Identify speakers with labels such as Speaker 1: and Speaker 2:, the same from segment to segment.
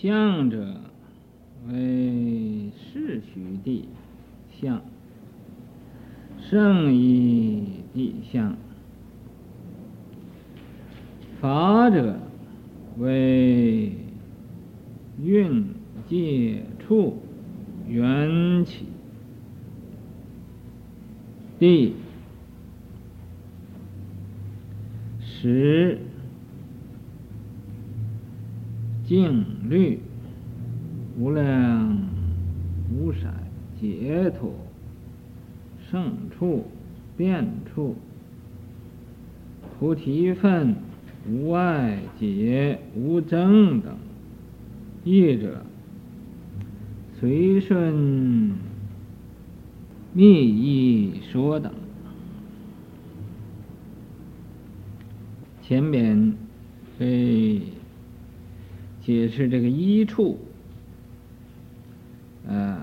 Speaker 1: 相者为世虚地相，圣义地相。法者为运界处缘起地，实静律无量无色解脱胜处变处菩提分无碍解无争等，义者随顺密意说等。前边为解释这个一处，啊，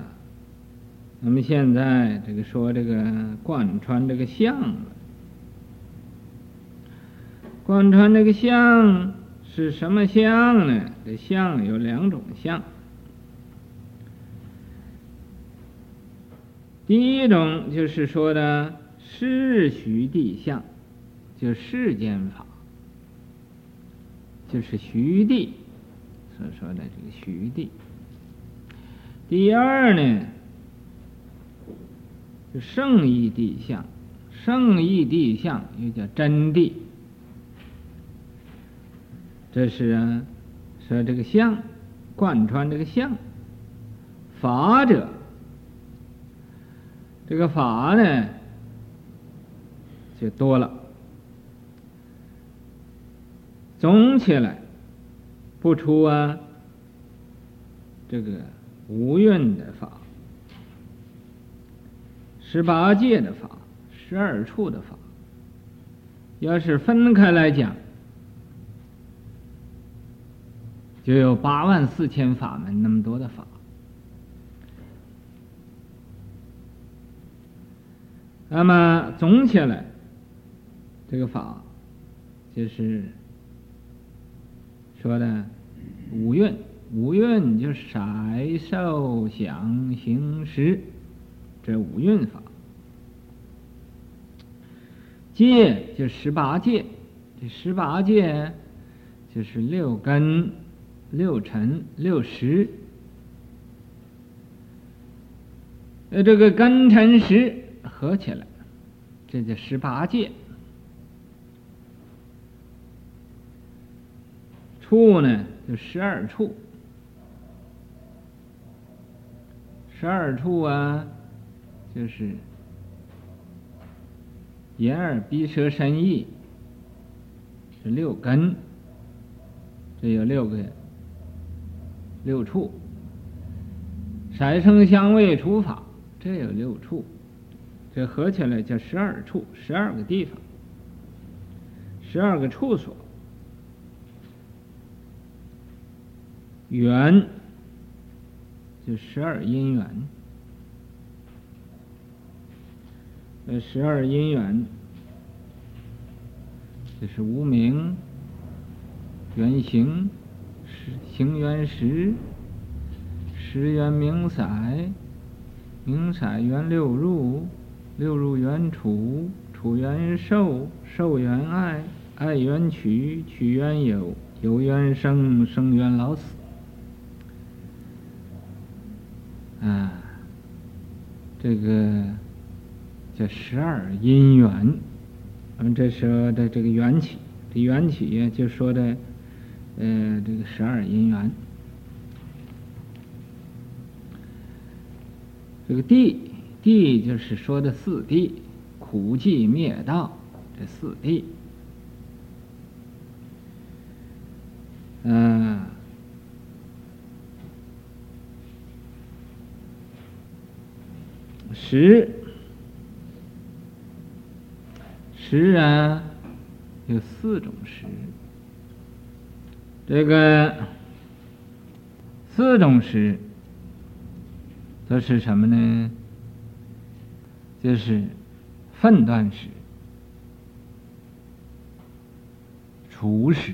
Speaker 1: 我们现在这个说这个贯穿这个相。贯穿这个相是什么相呢？这相有两种相，第一种就是说的世徐地相，就是世间法。就是虚地所说的这个虚地。第二呢，就圣意地相，圣意地相又叫真地。这是啊，说这个相贯穿这个相，法者，这个法呢就多了。总起来，不出啊，这个五蕴的法，十八界的法，十二处的法。要是分开来讲，就有八万四千法门那么多的法。那么总起来，这个法就是。说的五蕴，五蕴就是色受想行识，这五蕴法；戒就十八戒，这十八戒就是六根、六尘、六识。呃，这个根尘识合起来，这叫十八戒。处呢，就十二处，十二处啊，就是眼耳鼻舌身意，是六根，这有六个六处，色声香味触法，这有六处，这合起来叫十二处，十二个地方，十二个处所。缘就十二因缘，呃，十二因缘这是无明缘行，行缘识，识缘名色，名色缘六入，六入缘触，触缘受，受缘爱，爱缘取，取缘有，有缘生，生缘老死。啊，这个叫十二因缘，我们这时候的这个缘起，这缘起就说的，呃，这个十二因缘。这个地，地就是说的四谛，苦集灭道这四谛。嗯。食，食啊，有四种食。这个四种食都是什么呢？就是分段识、处识、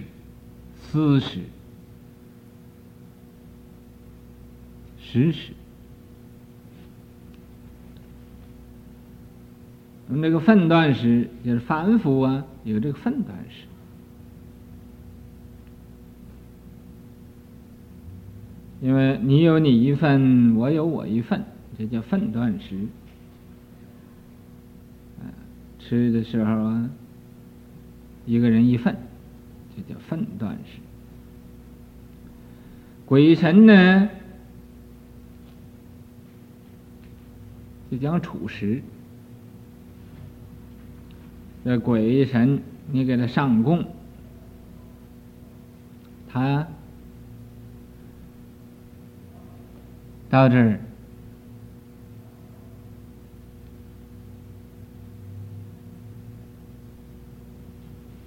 Speaker 1: 思识、实时。那么这个分段时就是凡夫啊，有这个分段时。因为你有你一份，我有我一份，这叫分段时。吃的时候啊，一个人一份，这叫分段时。鬼神呢，就讲处时。这鬼神，你给他上供，他。到这儿，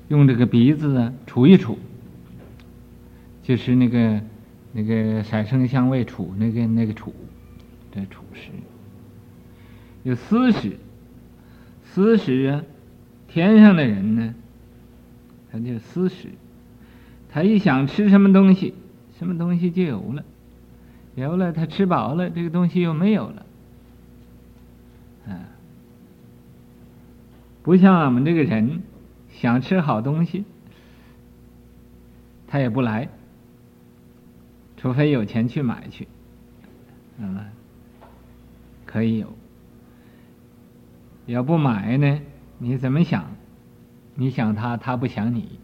Speaker 1: 用这个鼻子啊，杵一杵，就是那个那个色声香味杵那个那个杵，这杵石。有思时，思时啊，天上的人呢，他就私食，他一想吃什么东西，什么东西就有了。有了，他吃饱了，这个东西又没有了，啊，不像俺们这个人想吃好东西，他也不来，除非有钱去买去，啊，可以有，要不买呢？你怎么想？你想他，他不想你，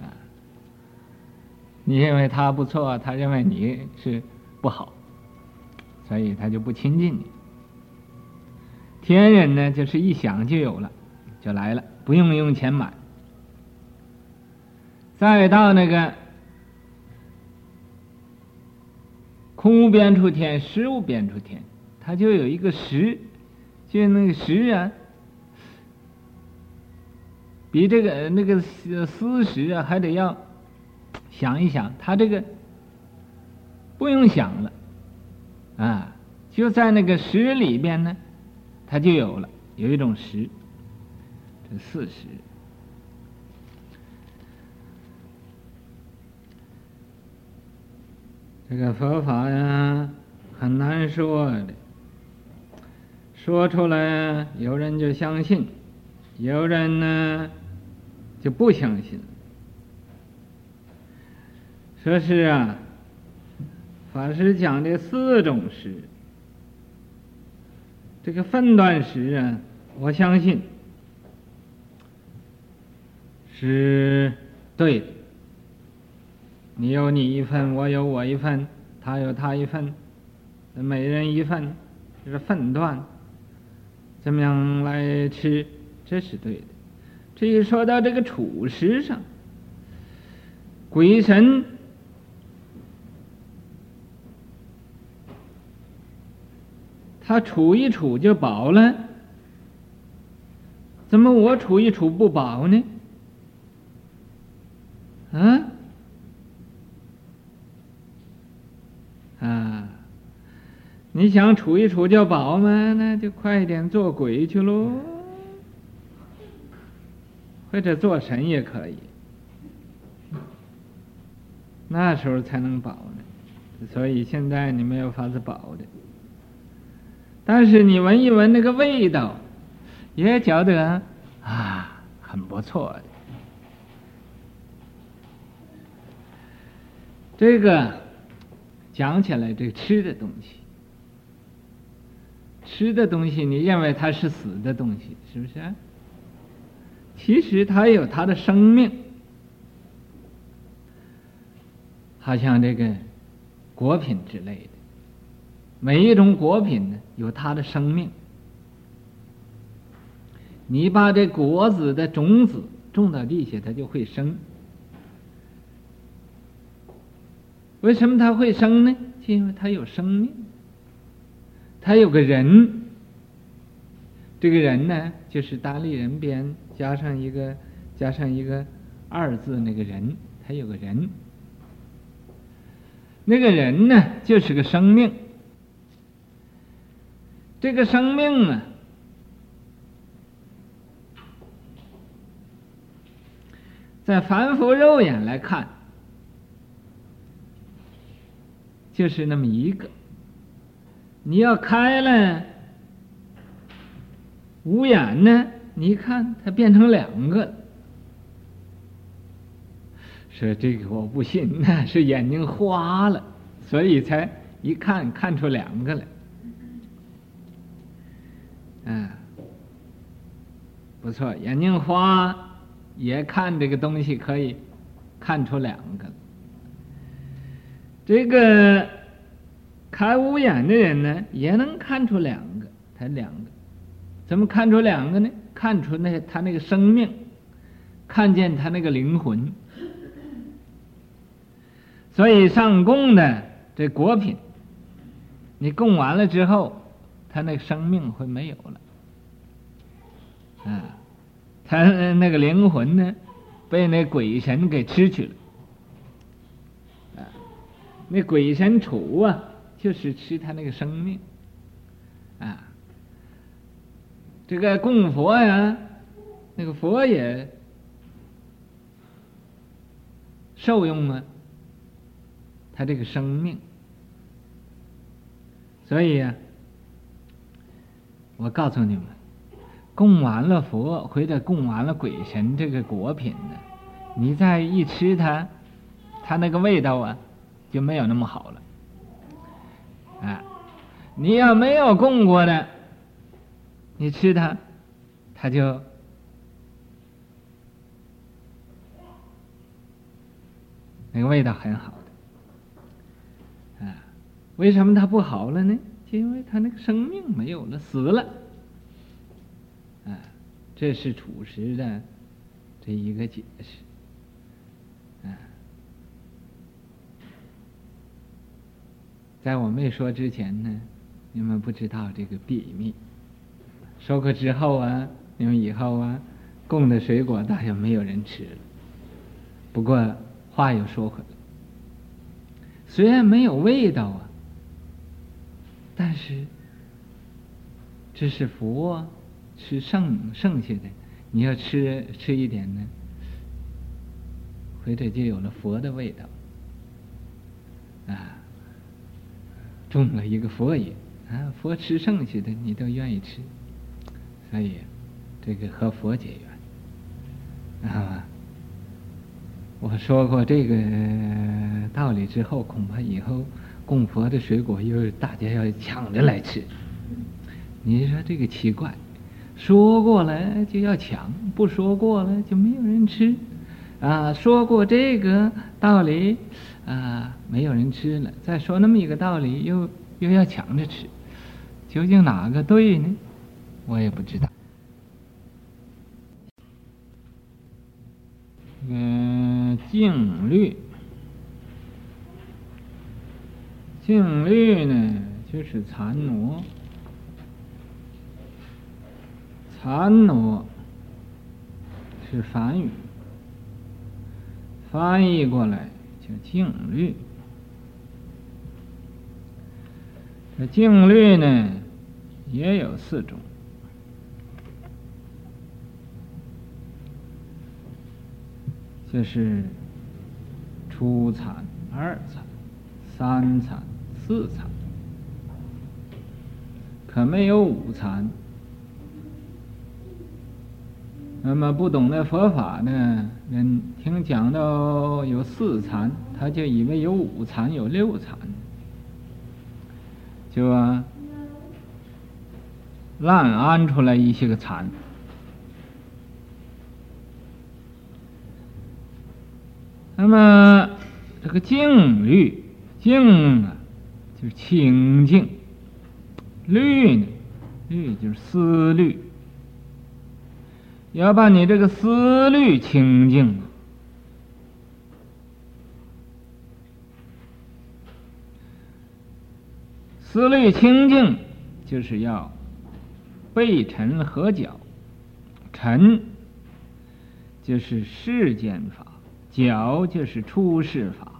Speaker 1: 啊，你认为他不错，他认为你是。不好，所以他就不亲近你。天人呢，就是一想就有了，就来了，不用用钱买。再到那个空无边处天、实无边处天，它就有一个实，就那个实啊，比这个那个思实啊还得要想一想，他这个。不用想了，啊，就在那个实里边呢，它就有了，有一种实，这四实。这个佛法呀，很难说的，说出来有人就相信，有人呢就不相信。说是啊。法师讲的四种时，这个分段时啊，我相信是对的。你有你一份，我有我一份，他有他一份，每人一份，这是分段，怎么样来吃，这是对的。至于说到这个处事上，鬼神。他处一处就饱了，怎么我处一处不饱呢？啊？啊？你想处一处就饱吗？那就快点做鬼去喽，或者做神也可以，那时候才能保呢。所以现在你没有法子保的。但是你闻一闻那个味道，也觉得啊，很不错的。这个讲起来，这吃的东西，吃的东西，你认为它是死的东西，是不是？其实它有它的生命，好像这个果品之类的。每一种果品呢，有它的生命。你把这果子的种子种到地下，它就会生。为什么它会生呢？就因为它有生命，它有个人。这个人呢，就是单立人边加上一个加上一个二字，那个人，他有个人。那个人呢，就是个生命。这个生命啊，在凡夫肉眼来看，就是那么一个，你要开了五眼呢，你看它变成两个。说这个我不信，那是眼睛花了，所以才一看看出两个来。嗯，不错，眼睛花也看这个东西可以看出两个。这个开五眼的人呢，也能看出两个，才两个，怎么看出两个呢？看出那他那个生命，看见他那个灵魂。所以上供的这果品，你供完了之后，他那个生命会没有了，啊，他那个灵魂呢，被那鬼神给吃去了，啊，那鬼神杵啊，就是吃他那个生命，啊，这个供佛呀，那个佛也受用啊。他这个生命，所以呀、啊，我告诉你们，供完了佛或者供完了鬼神这个果品呢，你再一吃它，它那个味道啊就没有那么好了。啊，你要没有供过的，你吃它，它就那个味道很好。的啊为什么它不好了呢？就因为它那个生命没有了，死了。啊，这是处实的这一个解释。啊，在我没说之前呢，你们不知道这个秘密。说过之后啊，你们以后啊，供的水果大约没有人吃了。不过话又说回来，虽然没有味道啊。但是，这是佛吃剩剩下的，你要吃吃一点呢，回头就有了佛的味道，啊，种了一个佛也啊，佛吃剩下的你都愿意吃，可以这个和佛结缘啊。我说过这个道理之后，恐怕以后。供佛的水果又大家要抢着来吃，你说这个奇怪，说过了就要抢，不说过了就没有人吃，啊，说过这个道理，啊，没有人吃了，再说那么一个道理，又又要抢着吃，究竟哪个对呢？我也不知道。嗯，静虑。静虑呢，就是禅挪，禅挪是梵语，翻译过来叫静虑。这静虑呢，也有四种，这是初禅、二禅、三禅。四禅，可没有五禅。那么不懂得佛法呢，人听讲到有四禅，他就以为有五禅、有六禅，就啊，乱安出来一些个禅。那么这个静虑，静啊。就是清净，虑呢？虑就是思虑，要把你这个思虑清净。思虑清净，就是要背尘合脚，尘就是世间法，脚就是出世法。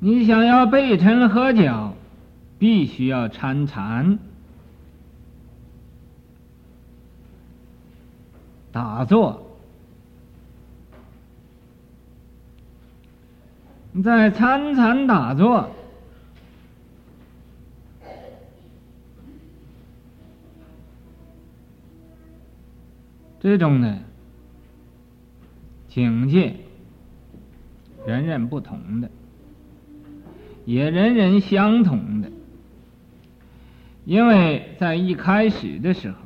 Speaker 1: 你想要背尘合脚，必须要参禅、打坐，在参禅打坐，这种呢境界，人人不同的，也人人相同的，因为在一开始的时候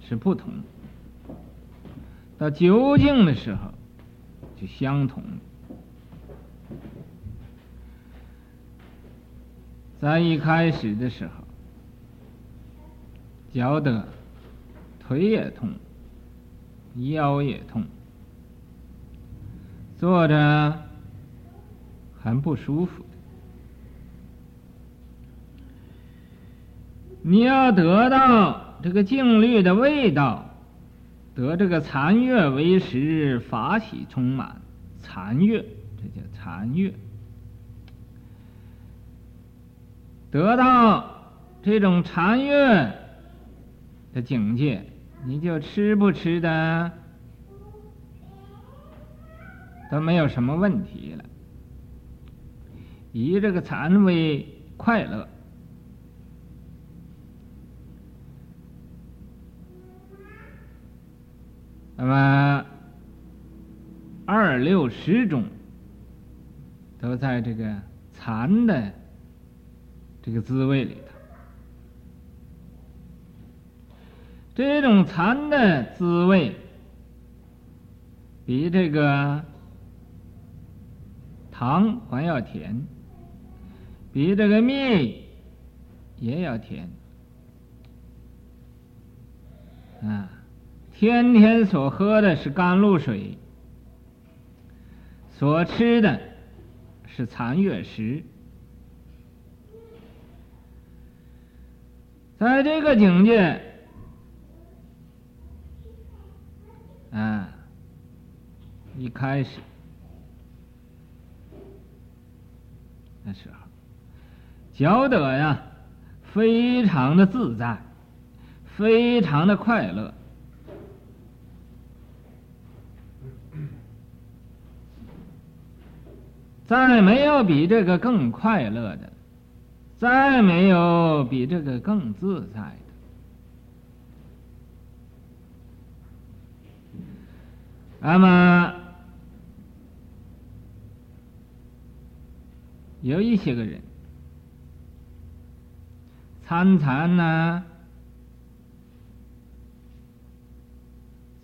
Speaker 1: 是不同，到究竟的时候就相同。在一开始的时候，脚得腿也痛，腰也痛，坐着很不舒服。你要得到这个静虑的味道，得这个残月为食，法喜充满，残月，这叫残月。得到这种禅悦的境界，你就吃不吃的都没有什么问题了。以这个禅为快乐，那么二六十种都在这个禅的。这个滋味里头，这种禅的滋味，比这个糖还要甜，比这个蜜也要甜。啊，天天所喝的是甘露水，所吃的是残月食。在这个境界，啊，一开始那时候，觉得呀，非常的自在，非常的快乐，再没有比这个更快乐的。再没有比这个更自在的。那么，有一些个人参禅呢，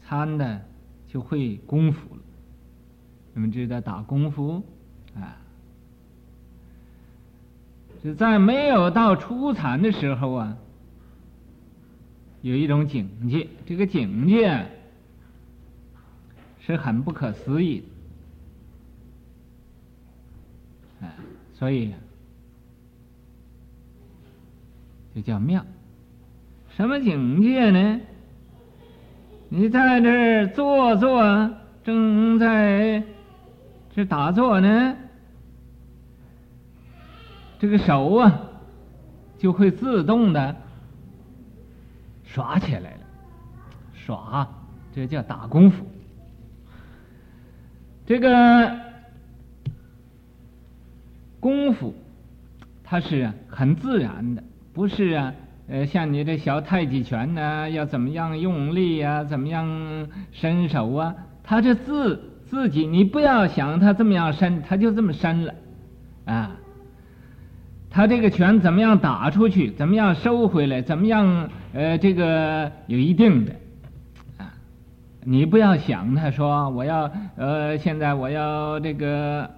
Speaker 1: 参的就会功夫了。你们知道打功夫啊？就在没有到初禅的时候啊，有一种境界，这个境界是很不可思议的，哎，所以就叫妙。什么境界呢？你在这儿坐坐，正在这打坐呢。这个手啊，就会自动的耍起来了，耍，这叫打功夫。这个功夫，它是很自然的，不是啊，呃，像你这小太极拳呢，要怎么样用力啊，怎么样伸手啊，它这自自己，你不要想它这么样伸，它就这么伸了，啊。他这个拳怎么样打出去？怎么样收回来？怎么样？呃，这个有一定的，你不要想他说我要呃，现在我要这个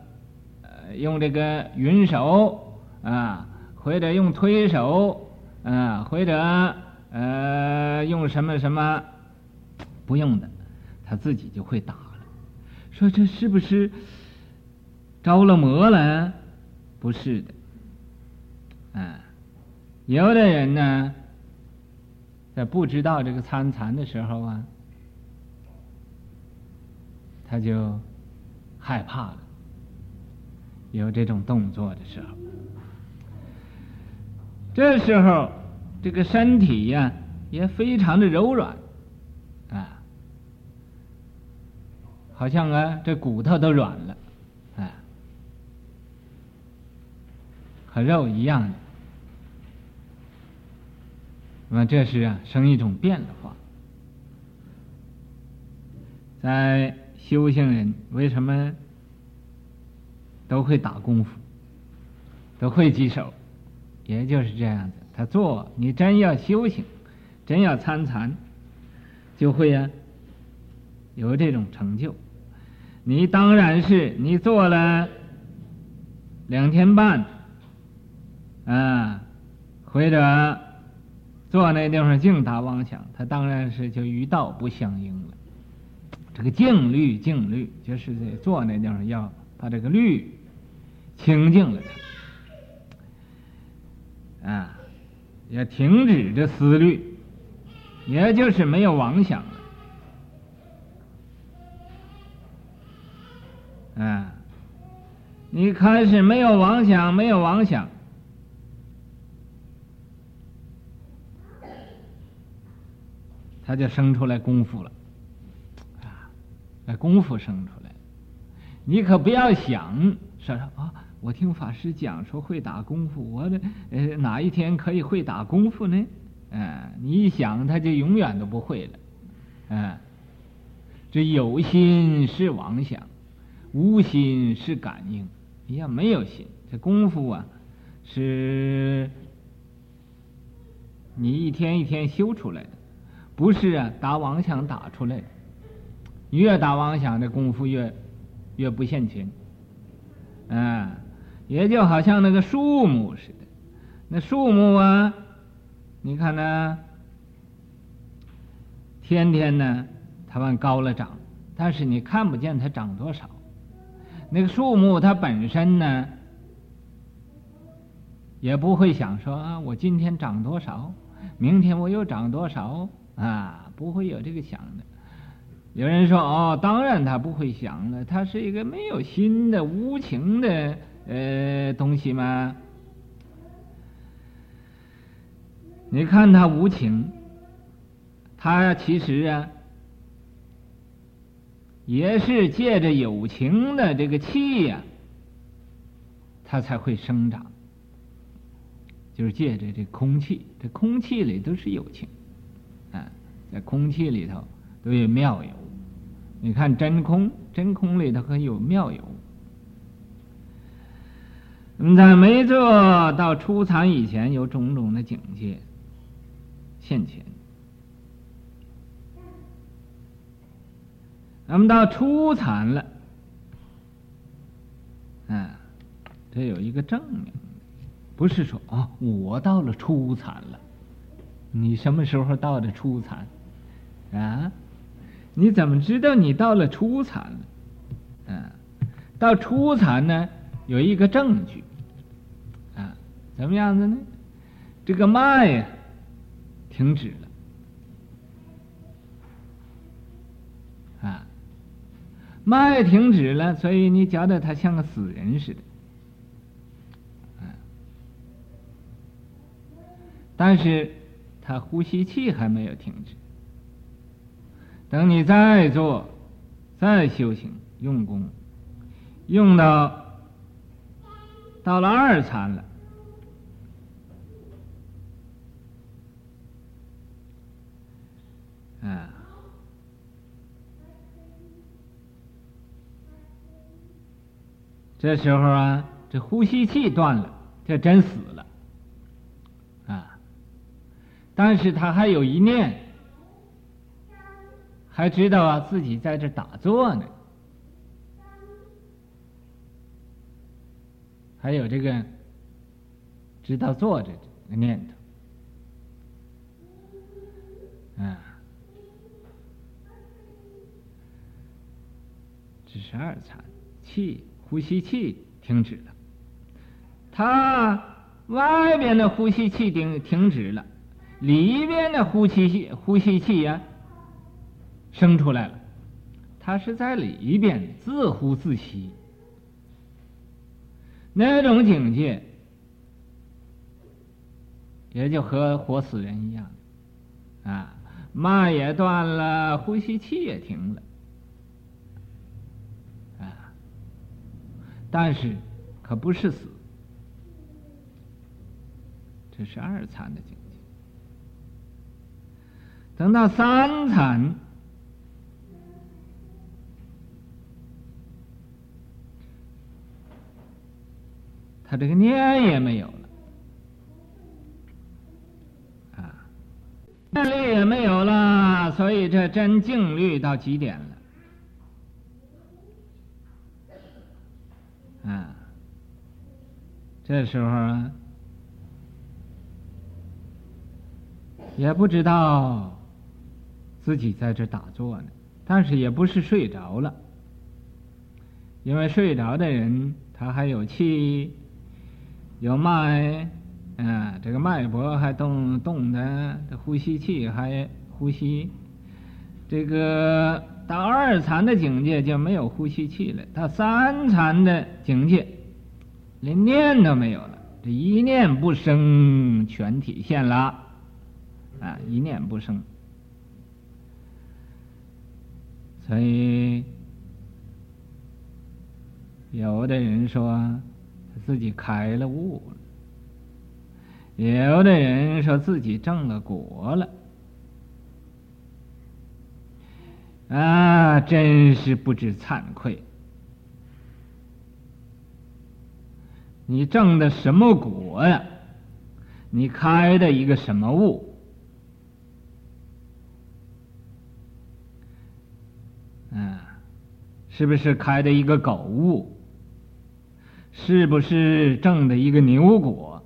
Speaker 1: 呃，用这个云手啊，或者用推手啊，或者呃，用什么什么不用的，他自己就会打了。说这是不是着了魔了？不是的。啊，有的人呢，在不知道这个参禅的时候啊，他就害怕了。有这种动作的时候，这时候这个身体呀也非常的柔软，啊，好像啊这骨头都软了，啊，和肉一样的。那么这是啊，生一种变化。在修行人为什么都会打功夫，都会几手，也就是这样子。他做，你真要修行，真要参禅，就会呀、啊、有这种成就。你当然是你做了两天半，啊，或者坐那地方净打妄想，他当然是就与道不相应。这个静虑，静虑就是在坐那地方要把这个虑清净了它，啊。要停止这思虑，也就是没有妄想了。啊，你开始没有妄想，没有妄想，他就生出来功夫了。那功夫生出来，你可不要想说说啊。我听法师讲说会打功夫，我的呃哪一天可以会打功夫呢？啊，你一想他就永远都不会了，啊，这有心是妄想，无心是感应，你要没有心，这功夫啊是你一天一天修出来的，不是啊打妄想打出来的，越打妄想这功夫越越不现前，啊。也就好像那个树木似的，那树木啊，你看呢，天天呢，它往高了长，但是你看不见它长多少。那个树木它本身呢，也不会想说啊，我今天长多少，明天我又长多少啊，不会有这个想的。有人说哦，当然它不会想了，它是一个没有心的无情的。呃，东西嘛，你看它无情，它其实啊，也是借着有情的这个气呀、啊，它才会生长。就是借着这空气，这空气里都是有情，啊，在空气里头都有妙有。你看真空，真空里头可有妙有。在没做到初禅以前，有种种的境界现前。那么到初禅了，嗯，这有一个证明，不是说啊，我到了初禅了。你什么时候到的初禅？啊？你怎么知道你到了初禅了？嗯，到初禅呢？有一个证据，啊，怎么样子呢？这个脉呀，停止了，啊，脉停止了，所以你觉得他像个死人似的，啊，但是他呼吸气还没有停止。等你再做，再修行用功，用到。到了二禅了，啊，这时候啊，这呼吸器断了，这真死了，啊，但是他还有一念，还知道啊自己在这打坐呢。还有这个知道坐着的念头，啊，这是二禅，气呼吸气停止了，他外边的呼吸气停停止了，里边的呼吸气呼吸气呀生出来了，他是在里边自呼自吸。那种境界，也就和活死人一样，啊，脉也断了，呼吸气也停了，啊，但是可不是死，这是二禅的境界。等到三禅，他这个念也没有了。啊念力也没有了，所以这真静虑到极点了。啊，这时候啊，也不知道自己在这打坐呢，但是也不是睡着了，因为睡着的人他还有气，有脉。啊，这个脉搏还动动的，这呼吸气还呼吸。这个到二禅的境界就没有呼吸气了，到三禅的境界连念都没有了，这一念不生全体现了。啊，一念不生，所以有的人说自己开了悟了。有的人说自己证了果了，啊，真是不知惭愧！你证的什么果呀？你开的一个什么悟？啊，是不是开的一个狗悟？是不是证的一个牛果？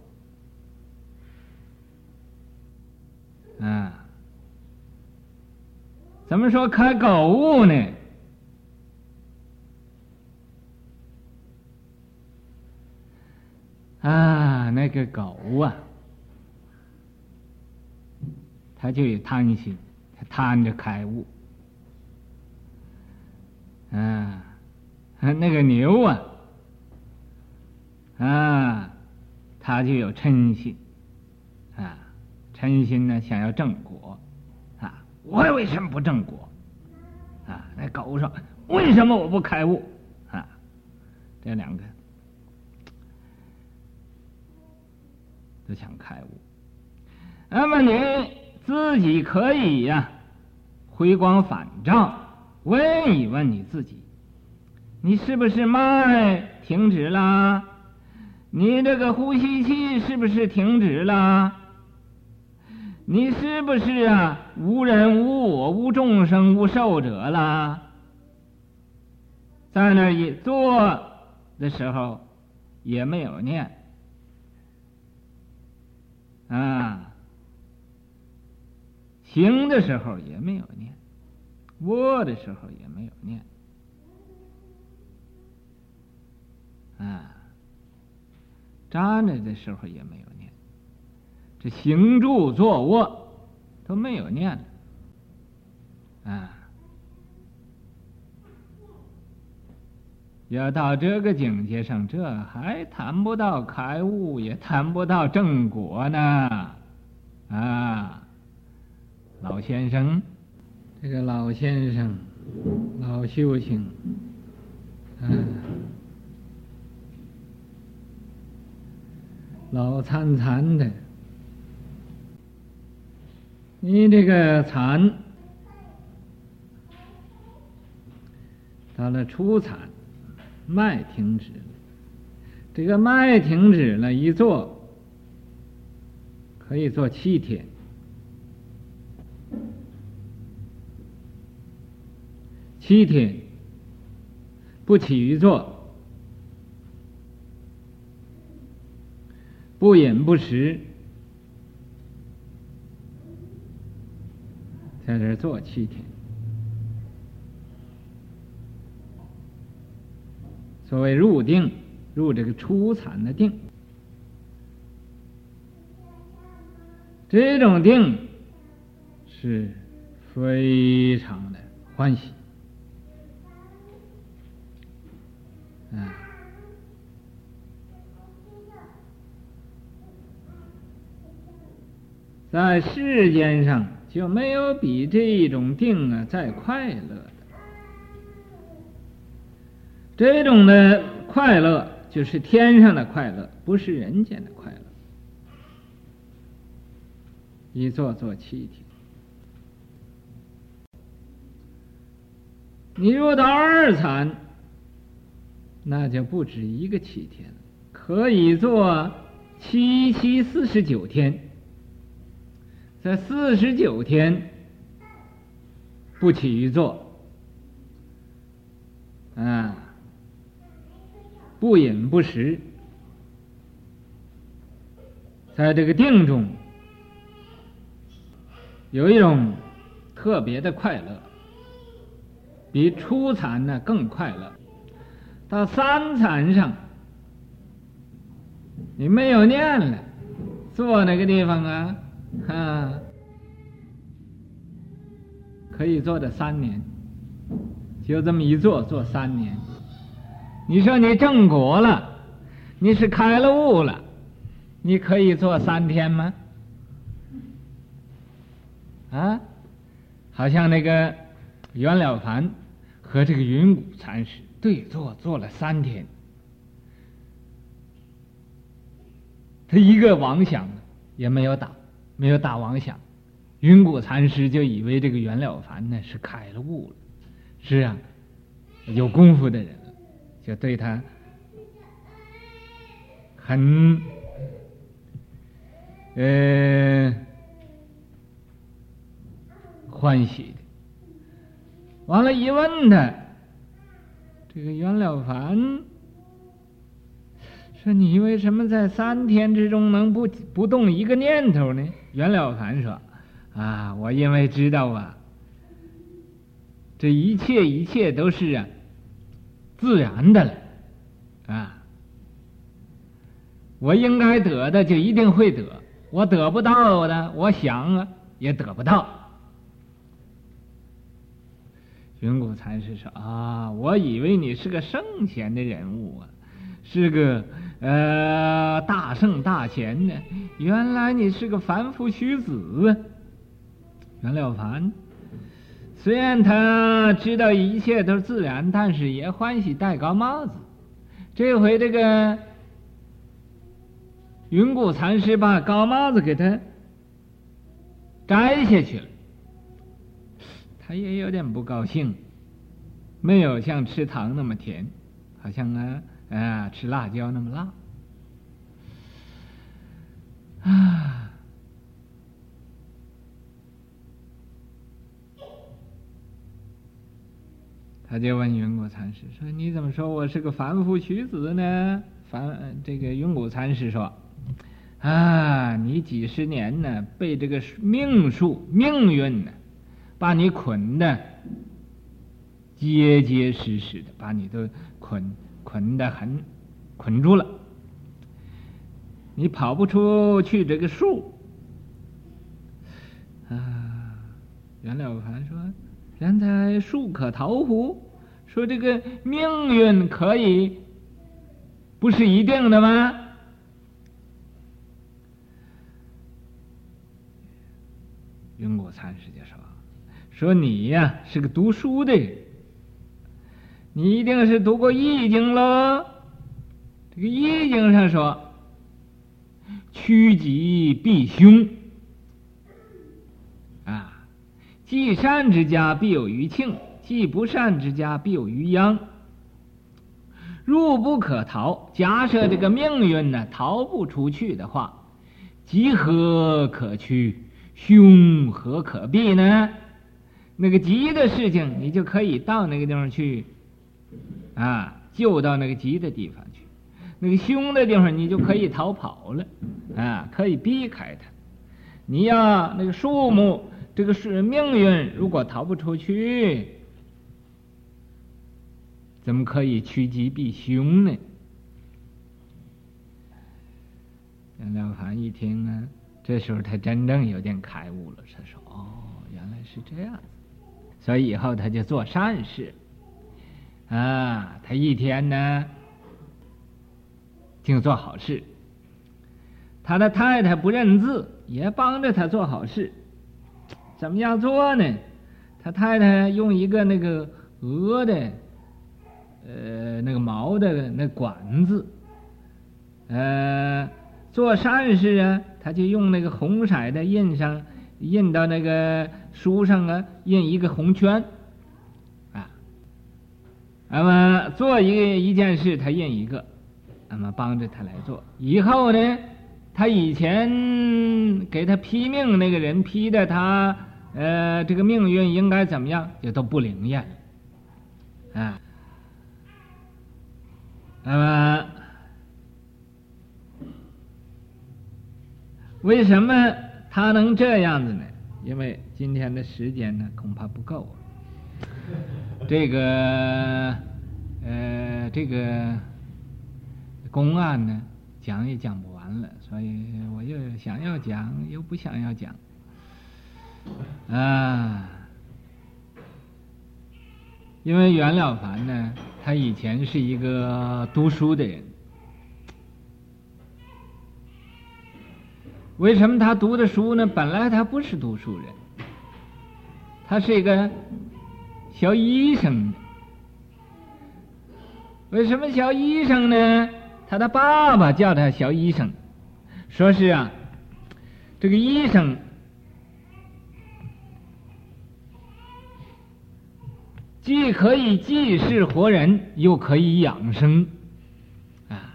Speaker 1: 啊，怎么说开狗悟呢？啊，那个狗啊，他就有贪心，他贪着开悟。啊，那个牛啊，啊，他就有嗔心。啊嗔心呢，想要正果，啊，我为什么不正果？啊，那狗说，为什么我不开悟？啊，这两个都想开悟。那么你自己可以呀、回光返照，问一问你自己，你是不是脉停止了？你这个呼吸器是不是停止了？你是不是啊？无人无我无众生无寿者了？在那一坐的时候也没有念啊，行的时候也没有念，卧的时候也没有念啊，站着的时候也没有念。这行住坐卧都没有念了，啊！要到这个境界上，这还谈不到开悟，也谈不到正果呢，啊！老先生，这个老先生，老修行，啊，老参参的。你这个禅到了初禅，脉停止了。这个脉停止了，一坐可以坐七天，七天不起于坐，不饮不食。在这坐七天，所谓入定，入这个初禅的定，这种定是非常的欢喜。啊，在世间上。就没有比这一种定啊再快乐的。这种的快乐就是天上的快乐，不是人间的快乐。一坐坐七天。你若到二禅，那就不止一个七天了，可以做七七四十九天。在四十九天不起于坐，啊，不饮不食，在这个定中有一种特别的快乐，比初禅呢更快乐。到三禅上，你没有念了，坐哪个地方啊？啊，可以坐的三年，就这么一坐坐三年。你说你证果了，你是开了悟了，你可以坐三天吗？啊，好像那个袁了凡和这个云谷禅师对坐坐了三天，他一个妄想也没有打。没有大王想，云谷禅师就以为这个袁了凡呢是开了悟了，是啊，有功夫的人，就对他很呃欢喜的。完了，一问他，这个袁了凡。说你为什么在三天之中能不不动一个念头呢？袁了凡说：“啊，我因为知道啊，这一切一切都是啊自然的了，啊，我应该得的就一定会得，我得不到的，我想啊也得不到。”云谷禅师说：“啊，我以为你是个圣贤的人物啊。”是个呃大圣大贤呢，原来你是个凡夫虚子。袁了凡虽然他知道一切都是自然，但是也欢喜戴高帽子。这回这个云谷禅师把高帽子给他摘下去了，他也有点不高兴，没有像吃糖那么甜，好像啊。啊，吃辣椒那么辣啊！他就问云谷禅师说：“你怎么说我是个凡夫俗子呢？”凡这个云谷禅师说：“啊，你几十年呢，被这个命数、命运呢，把你捆的结结实实的，把你都捆。”捆得很，捆住了，你跑不出去这个树啊！袁了凡说：“人在树可逃乎？说这个命运可以不是一定的吗？”云谷禅师就说：“说你呀是个读书的人。”你一定是读过《易经》喽？这个《易经》上说：“趋吉避凶，啊，积善之家必有余庆，积不善之家必有余殃。入不可逃。假设这个命运呢逃不出去的话，吉何可趋？凶何可避呢？那个吉的事情，你就可以到那个地方去。”啊，就到那个吉的地方去，那个凶的地方你就可以逃跑了，啊，可以避开它。你要那个树木，这个是命运，如果逃不出去，怎么可以趋吉避凶呢？袁了凡一听啊，这时候他真正有点开悟了，他说：“哦，原来是这样，所以以后他就做善事。”啊，他一天呢，净做好事。他的太太不认字，也帮着他做好事。怎么样做呢？他太太用一个那个鹅的，呃，那个毛的那管子，呃，做善事啊，他就用那个红色的印上，印到那个书上啊，印一个红圈，那么做一个一件事，他认一个，那么帮着他来做。以后呢，他以前给他批命那个人批的他，呃，这个命运应该怎么样，就都不灵验了，啊，那么。为什么他能这样子呢？因为今天的时间呢，恐怕不够。这个，呃，这个公案呢，讲也讲不完了，所以我又想要讲，又不想要讲。啊，因为袁了凡呢，他以前是一个读书的人。为什么他读的书呢？本来他不是读书人，他是一个小医生。为什么小医生呢？他的爸爸叫他小医生，说是啊，这个医生既可以济世活人，又可以养生。啊，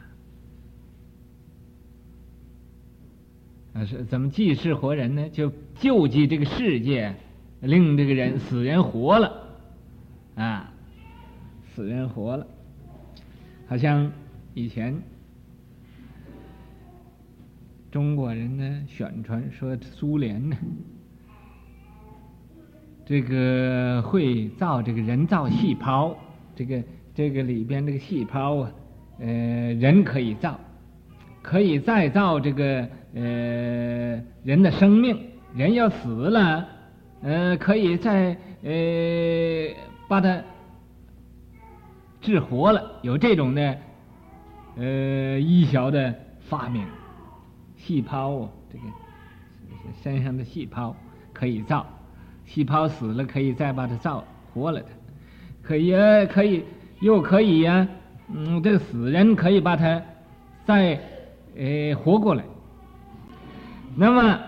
Speaker 1: 是怎么济世活人呢？就救济这个世界，令这个人死人活了，啊，死人活了。好像以前中国人呢宣传说苏联呢，这个会造这个人造细胞，这个这个里边这个细胞啊，呃，人可以造，可以再造这个。呃，人的生命，人要死了，呃，可以再呃把他治活了，有这种的呃医学的发明，细胞啊，这个身上的细胞可以造，细胞死了可以再把它造活了它，可以可以又可以呀、嗯，这个死人可以把它再呃活过来。那么，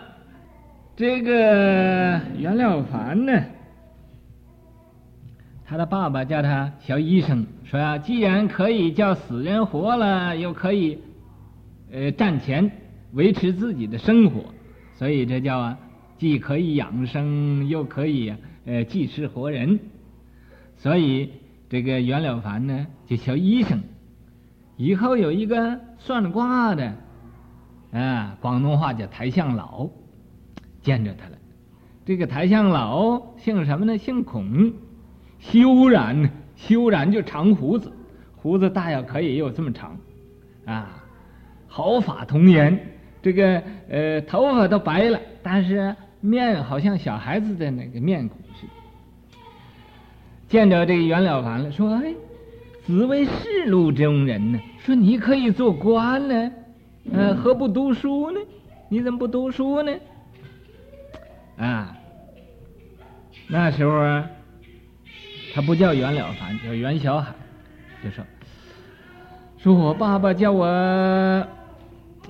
Speaker 1: 这个袁了凡呢，他的爸爸叫他小医生，说呀、啊，既然可以叫死人活了，又可以呃赚钱维持自己的生活，所以这叫啊，既可以养生，又可以呃济世活人。所以这个袁了凡呢，就小医生，以后有一个算卦的。啊，广东话叫抬相老，见着他了。这个抬相老姓什么呢？姓孔，修染，修染就长胡子，胡子大小可以有这么长，啊，毫发童颜，这个呃头发都白了，但是面好像小孩子的那个面孔似的。见着这个袁了凡了，说：“哎，子为仕路中人呢，说你可以做官呢。”呃，何不读书呢？你怎么不读书呢？啊，那时候啊，他不叫袁了凡，叫袁小海，就说：“说我爸爸叫我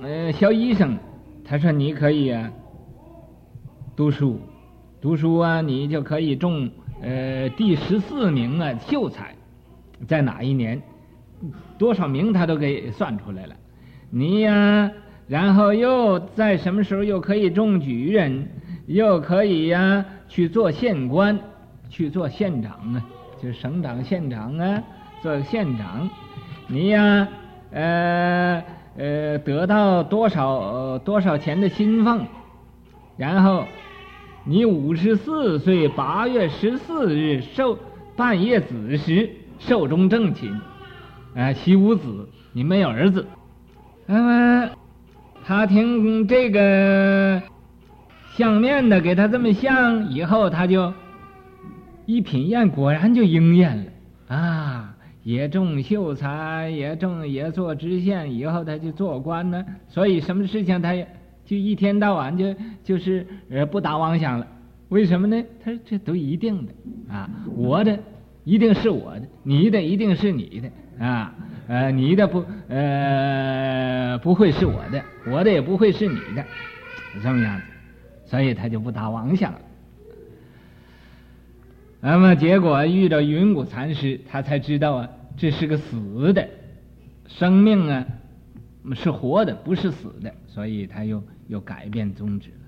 Speaker 1: 呃肖医生，他说你可以啊读书，读书啊，你就可以中呃第十四名啊秀才，在哪一年，多少名他都给算出来了。”你呀，然后又在什么时候又可以中举人，又可以呀去做县官，去做县长啊，就是省长、县长啊，做县长。你呀，呃呃，得到多少、多少钱的薪俸，然后你五十四岁八月十四日寿半夜子时寿终正寝，啊、呃，其无子，你没有儿子。那么，他听这个相面的给他这么相，以后他就一品宴，果然就应验了啊！也中秀才，也中也做知县，以后他就做官呢。所以什么事情他也就一天到晚就就是呃不打妄想了。为什么呢？他这都一定的啊，我的一定是我的，你的一定是你的啊。呃，你的不呃不会是我的，我的也不会是你的，这么样子，所以他就不打妄想了。那么结果遇到云谷禅师，他才知道啊，这是个死的，生命啊是活的，不是死的，所以他又又改变宗旨了。